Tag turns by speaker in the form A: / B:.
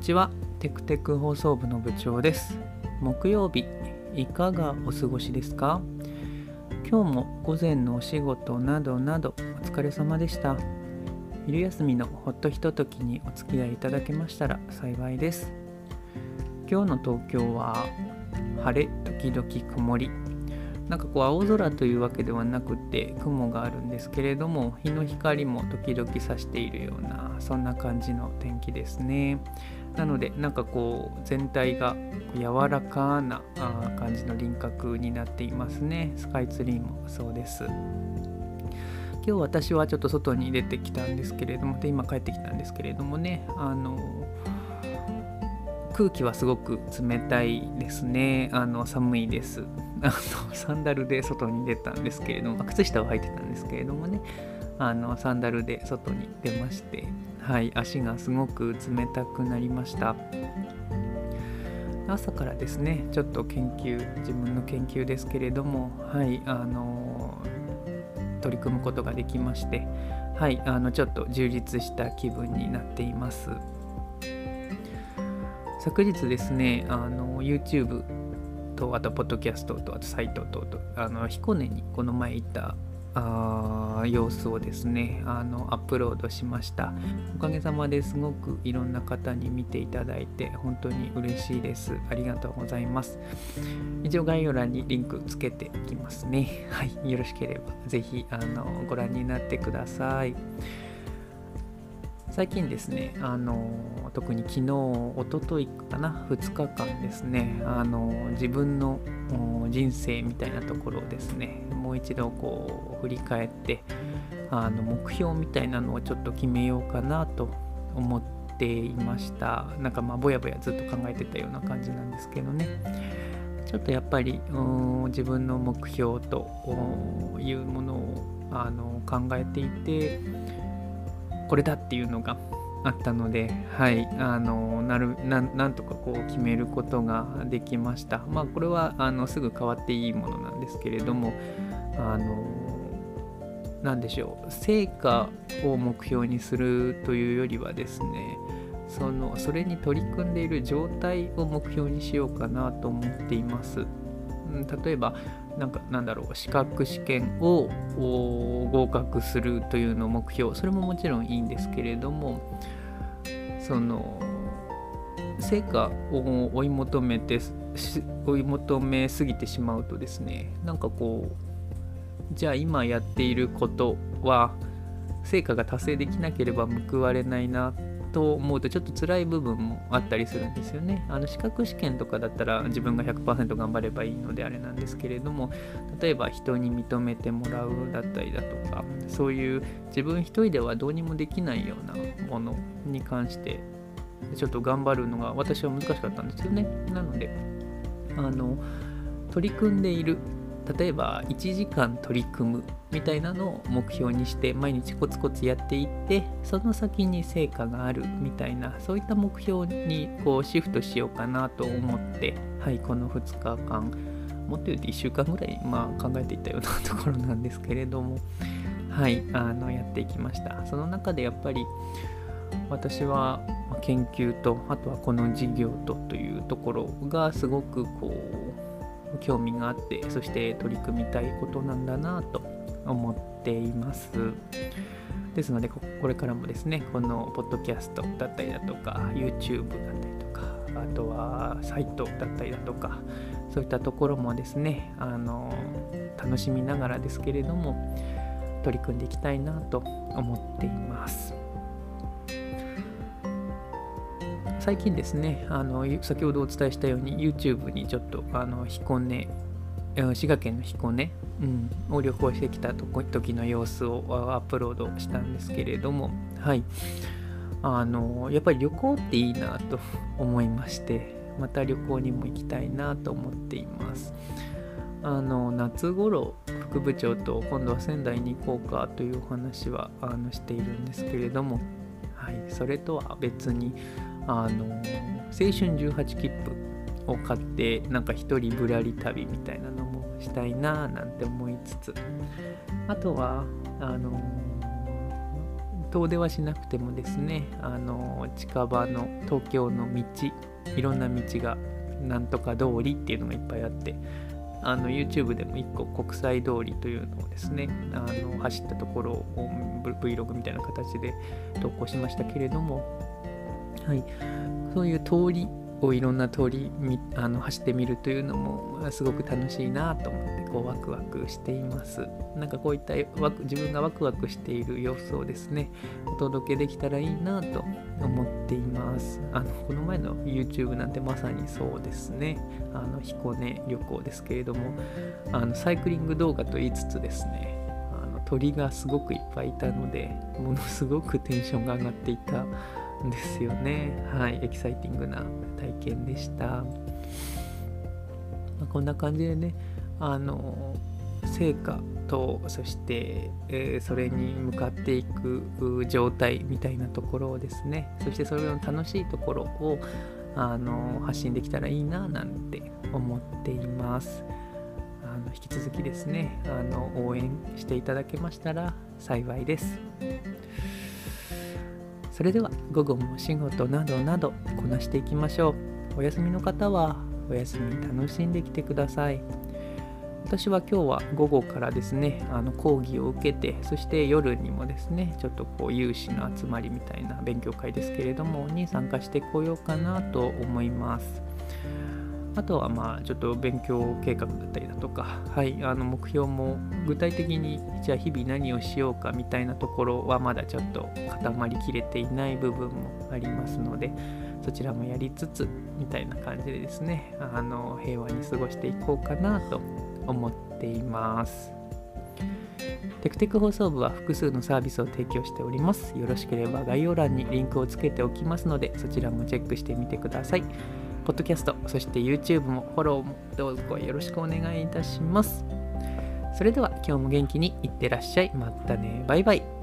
A: にちは。テクテク放送部の部長です。木曜日いかがお過ごしですか？今日も午前のお仕事などなどお疲れ様でした。昼休みのほっとひとときにお付き合いいただけましたら幸いです。今日の東京は晴れ時々曇り。なんかこう青空というわけではなくて雲があるんですけれども日の光も時々差しているようなそんな感じの天気ですね。なのでなんかこう全体が柔らかな感じの輪郭になっていますね。スカイツリーもそうです。今日私はちょっと外に出てきたんですけれどもで今帰ってきたんですけれどもねあの空気はすごく冷たいですね。あの寒いです。あのサンダルで外に出たんですけれども靴下を履いてたんですけれどもねあのサンダルで外に出ましてはい足がすごく冷たくなりました。朝からですねちょっと研究自分の研究ですけれどもはいあの取り組むことができましてはいあのちょっと充実した気分になっています。昨日ですねあの YouTube とあとポッドキャストとあとサイトとあの彦根にこの前行ったあ様子をですねあのアップロードしました。おかげさまですごくいろんな方に見ていただいて本当に嬉しいです。ありがとうございます。一応概要欄にリンクつけていきますね。はいよろしければぜひあのご覧になってください。最近ですね、あの特に昨日、おとといかな、2日間ですね、あの自分の人生みたいなところをですね、もう一度こう振り返って、あの目標みたいなのをちょっと決めようかなと思っていました。なんかまあぼやぼやずっと考えてたような感じなんですけどね。ちょっとやっぱり自分の目標というものをあの考えていて、これだっていうのがあったので、はい、あのなるなんとかこう決めることができました。まあ、これはあのすぐ変わっていいものなんですけれども、あのなんでしょう、成果を目標にするというよりはですね、そのそれに取り組んでいる状態を目標にしようかなと思っています。例えばなんかなんだろう資格試験を合格するというのを目標それももちろんいいんですけれどもその成果を追い求めて追い求めすぎてしまうとですねなんかこうじゃあ今やっていることは成果が達成できなければ報われないなっと思うとちょっと辛い部分もあったりするんですよね。あの資格試験とかだったら自分が100%頑張ればいいのであれなんですけれども例えば人に認めてもらうだったりだとかそういう自分一人ではどうにもできないようなものに関してちょっと頑張るのが私は難しかったんですよね。なのであの取り組んでいる例えば1時間取り組むみたいなのを目標にして毎日コツコツやっていってその先に成果があるみたいなそういった目標にこうシフトしようかなと思ってはいこの2日間もっと言うと1週間ぐらい、まあ、考えていたようなところなんですけれどもはいあのやっていきました。その中でやっぱり私は研究とあとはこの事業とというところがすごくこう興味があってそして取り組みたいことなんだなと思っていますですのでこれからもですねこのポッドキャストだったりだとか YouTube だったりとかあとはサイトだったりだとかそういったところもですねあの楽しみながらですけれども取り組んでいきたいなと思っています。最近ですね、あの先ほどお伝えしたように YouTube にちょっとあの彦根、滋賀県の彦根、うん、を旅行してきた時の様子をアップロードしたんですけれども、はい。あのやっぱり旅行っていいなと思いまして、また旅行にも行きたいなと思っています。あの夏頃副部長と今度は仙台に行こうかというお話はあのしているんですけれども、はい、それとは別にあの青春18切符を買ってなんか一人ぶらり旅みたいなのもしたいななんて思いつつあとはあの遠出はしなくてもですねあの近場の東京の道いろんな道がなんとか通りっていうのがいっぱいあってあの YouTube でも1個国際通りというのをですねあの走ったところを Vlog みたいな形で投稿しましたけれども、はい、そういう通りをいろんな通りあの走ってみるというのもすごく楽しいなと思ってこうワクワクしています。なんかこういった自分がワクワクしている様子をですねお届けできたらいいなと思っています。あのこの前の YouTube なんてまさにそうですね。あの彦根旅行ですけれどもあのサイクリング動画と言いつつですねあの鳥がすごくいっぱいいたのでものすごくテンションが上がっていたですよね。はい、エキサイティングな体験でした。まあ、こんな感じでね、あの成果とそして、えー、それに向かっていく状態みたいなところをですねそしてそれの楽しいところをあの発信できたらいいななんて思っていますあの引き続きですねあの応援していただけましたら幸いですそれでは午後もお仕事などなどこなしていきましょう。お休みの方はお休み楽しんできてください。私は今日は午後からですねあの講義を受けてそして夜にもですねちょっとこう有志の集まりみたいな勉強会ですけれどもに参加してこようかなと思います。あとはまあちょっと勉強計画だったりだとか、はい、あの目標も具体的にじゃあ日々何をしようかみたいなところはまだちょっと固まりきれていない部分もありますのでそちらもやりつつみたいな感じでですねあの平和に過ごしていこうかなと思っています。テクテク放送部は複数のサービスを提供しております。よろしければ概要欄にリンクをつけておきますのでそちらもチェックしてみてください。ポッドキャスト、そして YouTube もフォローもどうぞよろしくお願いいたします。それでは今日も元気にいってらっしゃい。またね。バイバイ。